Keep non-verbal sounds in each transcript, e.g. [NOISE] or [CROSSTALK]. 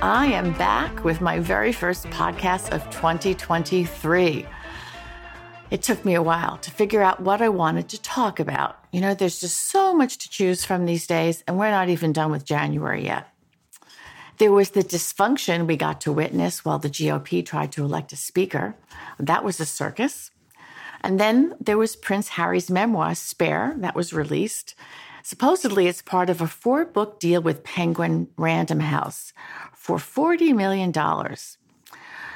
I am back with my very first podcast of 2023. It took me a while to figure out what I wanted to talk about. You know, there's just so much to choose from these days, and we're not even done with January yet. There was the dysfunction we got to witness while the GOP tried to elect a speaker. That was a circus. And then there was Prince Harry's memoir, Spare, that was released. Supposedly, it's part of a four book deal with Penguin Random House for $40 million.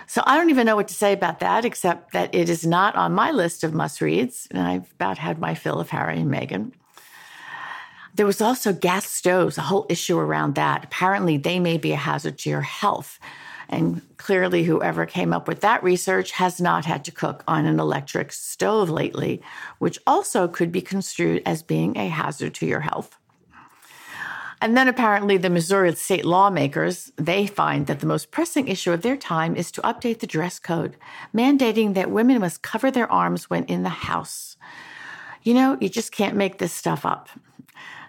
So I don't even know what to say about that, except that it is not on my list of must reads. And I've about had my fill of Harry and Meghan. There was also gas stoves, a whole issue around that. Apparently, they may be a hazard to your health. And clearly, whoever came up with that research has not had to cook on an electric stove lately, which also could be construed as being a hazard to your health. And then apparently the Missouri state lawmakers, they find that the most pressing issue of their time is to update the dress code, mandating that women must cover their arms when in the house. You know, you just can't make this stuff up.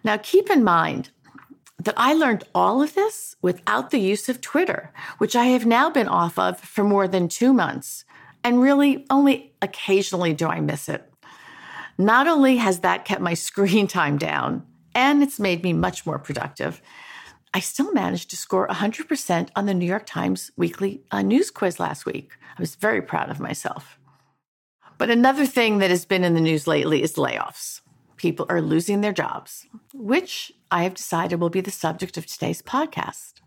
Now, keep in mind that I learned all of this without the use of Twitter, which I have now been off of for more than two months. And really, only occasionally do I miss it. Not only has that kept my [LAUGHS] screen time down, and it's made me much more productive, I still managed to score 100% on the New York Times weekly uh, news quiz last week. I was very proud of myself. But another thing that has been in the news lately is layoffs people are losing their jobs, which I have decided will be the subject of today's podcast.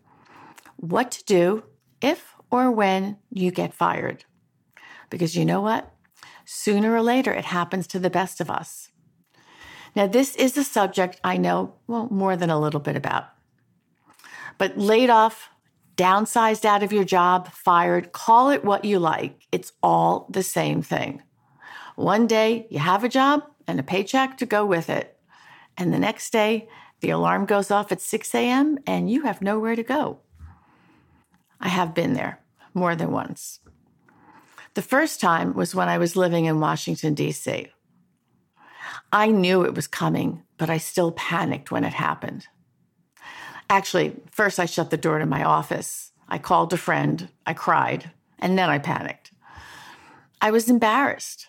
What to do if or when you get fired. Because you know what? Sooner or later, it happens to the best of us. Now, this is a subject I know, well, more than a little bit about. But laid off, downsized out of your job, fired, call it what you like. It's all the same thing. One day you have a job, and a paycheck to go with it. And the next day, the alarm goes off at 6 a.m. and you have nowhere to go. I have been there more than once. The first time was when I was living in Washington, D.C. I knew it was coming, but I still panicked when it happened. Actually, first I shut the door to my office. I called a friend, I cried, and then I panicked. I was embarrassed.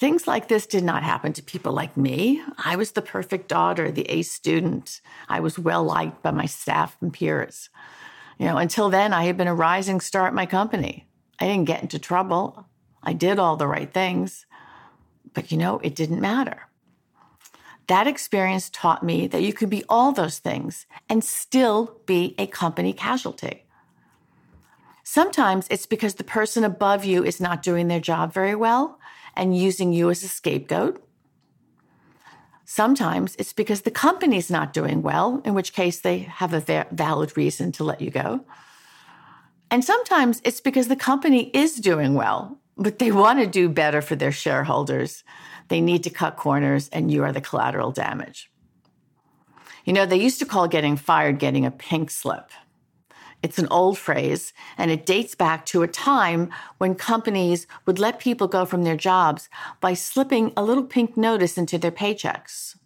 Things like this did not happen to people like me. I was the perfect daughter, the A student. I was well liked by my staff and peers. You know, until then, I had been a rising star at my company. I didn't get into trouble. I did all the right things. But you know, it didn't matter. That experience taught me that you can be all those things and still be a company casualty. Sometimes it's because the person above you is not doing their job very well and using you as a scapegoat. Sometimes it's because the company's not doing well, in which case they have a valid reason to let you go. And sometimes it's because the company is doing well, but they want to do better for their shareholders. They need to cut corners, and you are the collateral damage. You know, they used to call getting fired getting a pink slip. It's an old phrase, and it dates back to a time when companies would let people go from their jobs by slipping a little pink notice into their paychecks.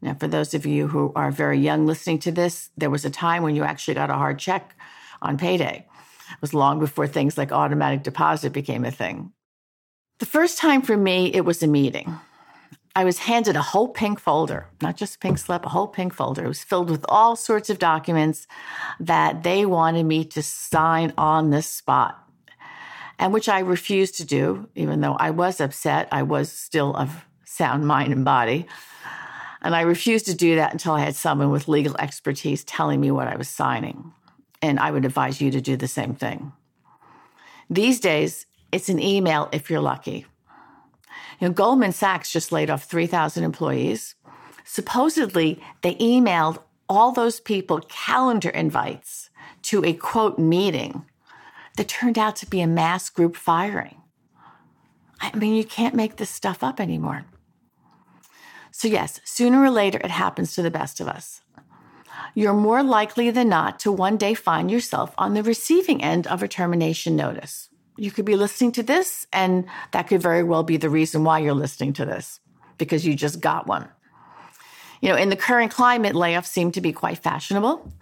Now, for those of you who are very young listening to this, there was a time when you actually got a hard check on payday. It was long before things like automatic deposit became a thing. The first time for me, it was a meeting. I was handed a whole pink folder, not just a pink slip, a whole pink folder. It was filled with all sorts of documents that they wanted me to sign on the spot, and which I refused to do, even though I was upset. I was still of sound mind and body. And I refused to do that until I had someone with legal expertise telling me what I was signing. And I would advise you to do the same thing. These days, it's an email if you're lucky. You know, Goldman Sachs just laid off 3,000 employees. Supposedly, they emailed all those people calendar invites to a quote meeting that turned out to be a mass group firing. I mean, you can't make this stuff up anymore. So, yes, sooner or later, it happens to the best of us. You're more likely than not to one day find yourself on the receiving end of a termination notice. You could be listening to this, and that could very well be the reason why you're listening to this, because you just got one. You know, in the current climate, layoffs seem to be quite fashionable.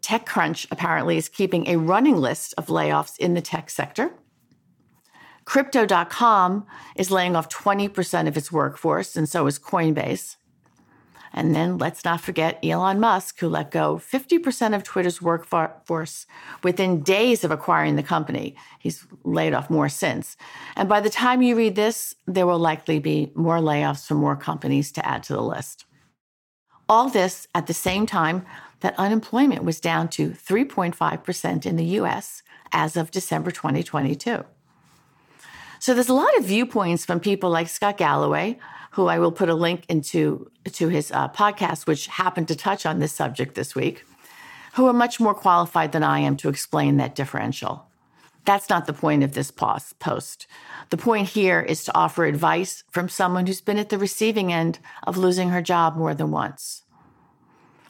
TechCrunch apparently is keeping a running list of layoffs in the tech sector. Crypto.com is laying off 20% of its workforce, and so is Coinbase. And then let's not forget Elon Musk, who let go 50% of Twitter's workforce within days of acquiring the company. He's laid off more since. And by the time you read this, there will likely be more layoffs from more companies to add to the list. All this at the same time that unemployment was down to 3.5% in the US as of December 2022. So there's a lot of viewpoints from people like Scott Galloway, who I will put a link into to his uh, podcast, which happened to touch on this subject this week, who are much more qualified than I am to explain that differential. That's not the point of this post. The point here is to offer advice from someone who's been at the receiving end of losing her job more than once.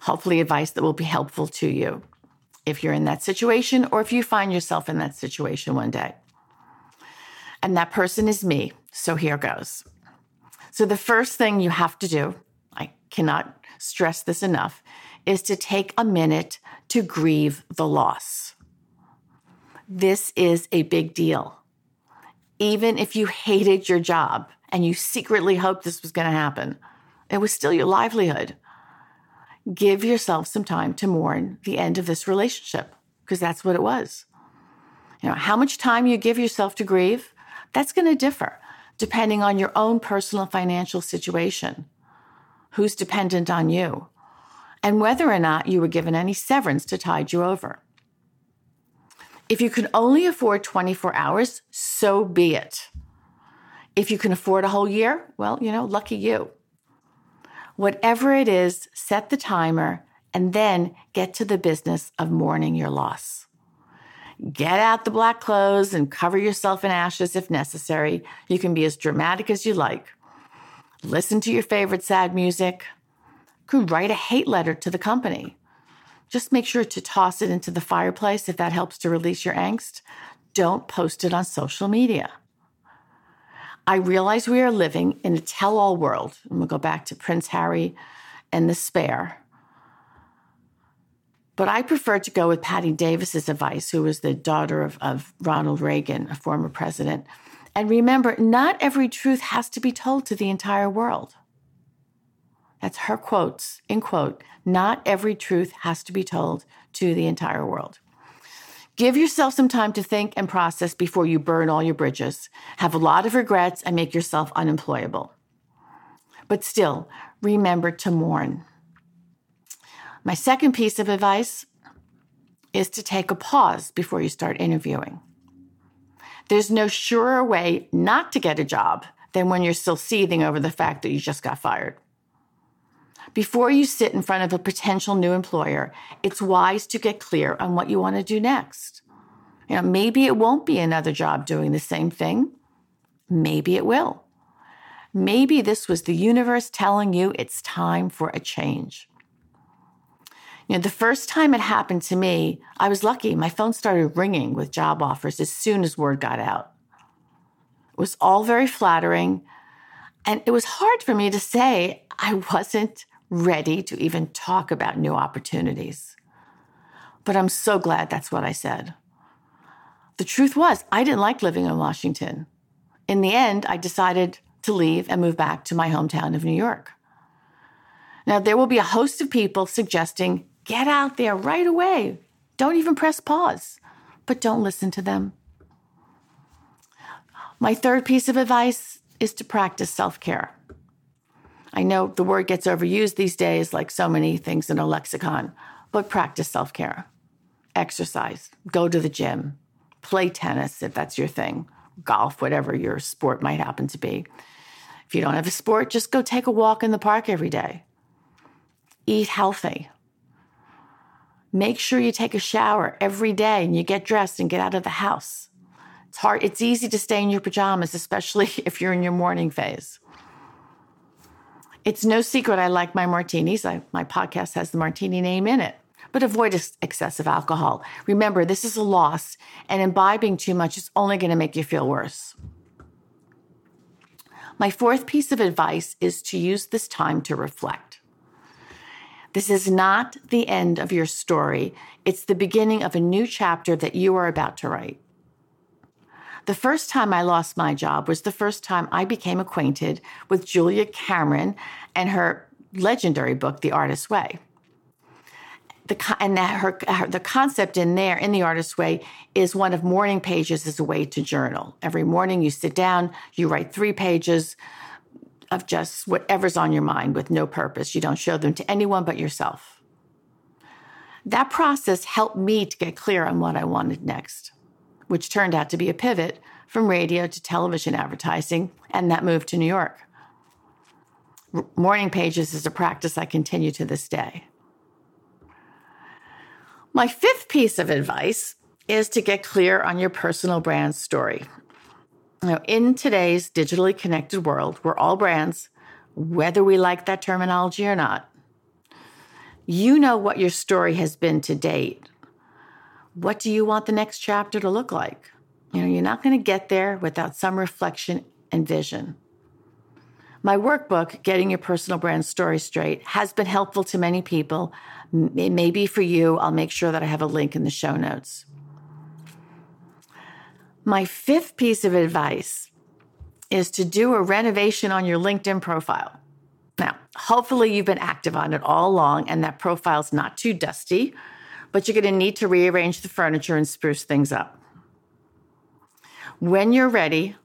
Hopefully, advice that will be helpful to you if you're in that situation or if you find yourself in that situation one day. And that person is me. So here goes. So the first thing you have to do, I cannot stress this enough, is to take a minute to grieve the loss. This is a big deal. Even if you hated your job and you secretly hoped this was going to happen, it was still your livelihood. Give yourself some time to mourn the end of this relationship because that's what it was. You know, how much time you give yourself to grieve that's going to differ depending on your own personal financial situation, who's dependent on you, and whether or not you were given any severance to tide you over. If you can only afford 24 hours, so be it. If you can afford a whole year, well, you know, lucky you. Whatever it is, set the timer and then get to the business of mourning your loss. Get out the black clothes and cover yourself in ashes if necessary. You can be as dramatic as you like. Listen to your favorite sad music. Could write a hate letter to the company. Just make sure to toss it into the fireplace if that helps to release your angst. Don't post it on social media. I realize we are living in a tell all world. And we'll go back to Prince Harry and the spare. But I prefer to go with Patti Davis's advice, who was the daughter of, of Ronald Reagan, a former president. And remember, not every truth has to be told to the entire world. That's her quotes, in quote, not every truth has to be told to the entire world. Give yourself some time to think and process before you burn all your bridges, have a lot of regrets, and make yourself unemployable. But still, remember to mourn. My second piece of advice is to take a pause before you start interviewing. There's no surer way not to get a job than when you're still seething over the fact that you just got fired. Before you sit in front of a potential new employer, it's wise to get clear on what you want to do next. You know, maybe it won't be another job doing the same thing. Maybe it will. Maybe this was the universe telling you it's time for a change. You know, the first time it happened to me, I was lucky. My phone started ringing with job offers as soon as word got out. It was all very flattering. And it was hard for me to say I wasn't ready to even talk about new opportunities. But I'm so glad that's what I said. The truth was, I didn't like living in Washington. In the end, I decided to leave and move back to my hometown of New York. Now, there will be a host of people suggesting Get out there right away. Don't even press pause, but don't listen to them. My third piece of advice is to practice self care. I know the word gets overused these days, like so many things in a lexicon, but practice self care. Exercise, go to the gym, play tennis if that's your thing, golf, whatever your sport might happen to be. If you don't have a sport, just go take a walk in the park every day. Eat healthy Make sure you take a shower every day and you get dressed and get out of the house. It's hard, it's easy to stay in your pajamas, especially [LAUGHS] if you're in your mourning phase. It's no secret I like my martinis. I, my podcast has the martini name in it. But avoid excessive alcohol. Remember, this is a loss, and imbibing too much is only going to make you feel worse. My fourth piece of advice is to use this time to reflect. This is not the end of your story, it's the beginning of a new chapter that you are about to write. The first time I lost my job was the first time I became acquainted with Julia Cameron and her legendary book, The Artist's Way. The, and her, her, the concept in there, in The Artist's Way, is one of morning pages as a way to journal. Every morning you sit down, you write three pages of just whatever's on your mind with no purpose. You don't show them to anyone but yourself. That process helped me to get clear on what I wanted next which turned out to be a pivot from radio to television advertising, and that moved to New York. Morning pages is a practice I continue to this day. My fifth piece of advice is to get clear on your personal brand story. Now, in today's digitally connected world, we're all brands, whether we like that terminology or not. You know what your story has been to date, what do you want the next chapter to look like? You know, you're not going to get there without some reflection and vision. My workbook, Getting Your Personal Brand Story Straight, has been helpful to many people. It may be for you. I'll make sure that I have a link in the show notes. My fifth piece of advice is to do a renovation on your LinkedIn profile. Now, hopefully, you've been active on it all along and that profile's not too dusty but you're going to need to rearrange the furniture and spruce things up. When you're ready,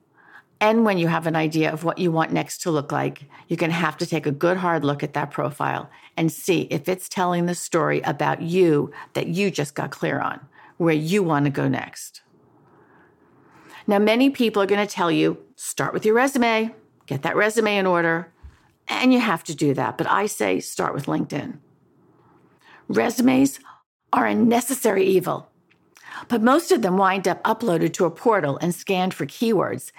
and when you have an idea of what you want next to look like, you're going to have to take a good hard look at that profile and see if it's telling the story about you that you just got clear on, where you want to go next. Now, many people are going to tell you start with your resume, get that resume in order, and you have to do that. But I say start with LinkedIn. Resumes are a necessary evil. But most of them wind up uploaded to a portal and scanned for keywords.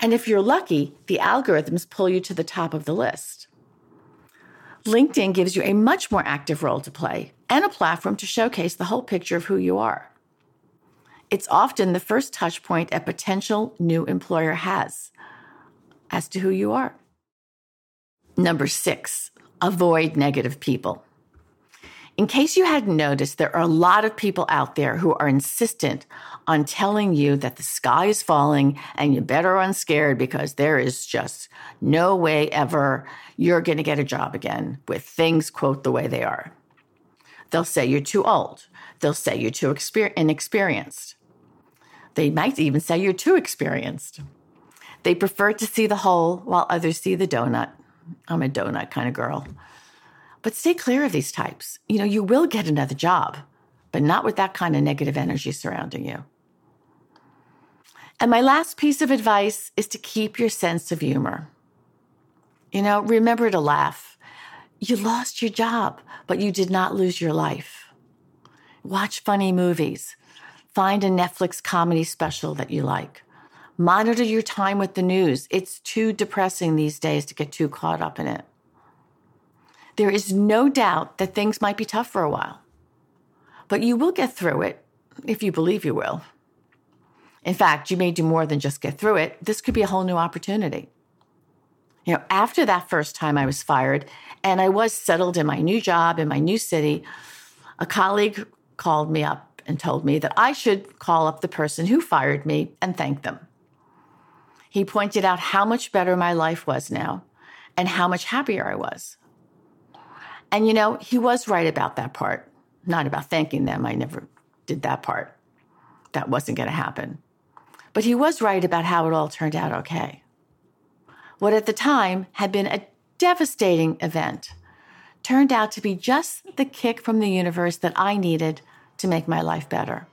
And if you're lucky, the algorithms pull you to the top of the list. LinkedIn gives you a much more active role to play and a platform to showcase the whole picture of who you are. It's often the first touch point a potential new employer has as to who you are. Number six, avoid negative people. In case you hadn't noticed, there are a lot of people out there who are insistent on telling you that the sky is falling and you better run scared because there is just no way ever you're going to get a job again with things, quote, the way they are. They'll say you're too old. They'll say you're too exper- inexperienced. They might even say you're too experienced. They prefer to see the hole while others see the donut. I'm a donut kind of girl. But stay clear of these types. You know, you will get another job, but not with that kind of negative energy surrounding you. And my last piece of advice is to keep your sense of humor. You know, remember to laugh. You lost your job, but you did not lose your life. Watch funny movies. Find a Netflix comedy special that you like. Monitor your time with the news. It's too depressing these days to get too caught up in it. There is no doubt that things might be tough for a while, but you will get through it if you believe you will. In fact, you may do more than just get through it. This could be a whole new opportunity. You know, after that first time I was fired and I was settled in my new job in my new city, a colleague called me up and told me that I should call up the person who fired me and thank them. He pointed out how much better my life was now and how much happier I was. And you know, he was right about that part, not about thanking them. I never did that part. That wasn't going to happen. But he was right about how it all turned out okay. What at the time had been a devastating event turned out to be just the kick from the universe that I needed to make my life better.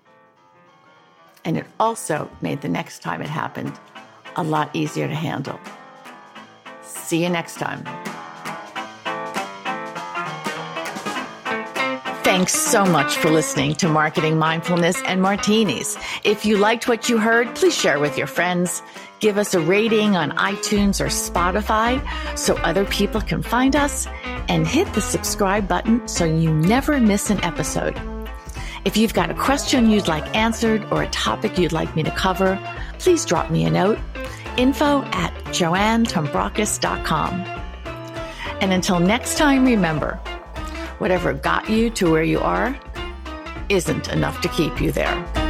And it also made the next time it happened a lot easier to handle. See you next time. Thanks so much for listening to Marketing Mindfulness and Martinis. If you liked what you heard, please share with your friends. Give us a rating on iTunes or Spotify so other people can find us, and hit the subscribe button so you never miss an episode. If you've got a question you'd like answered or a topic you'd like me to cover, please drop me a note. Info at joannetombrakis.com. And until next time, remember, whatever got you to where you are isn't enough to keep you there.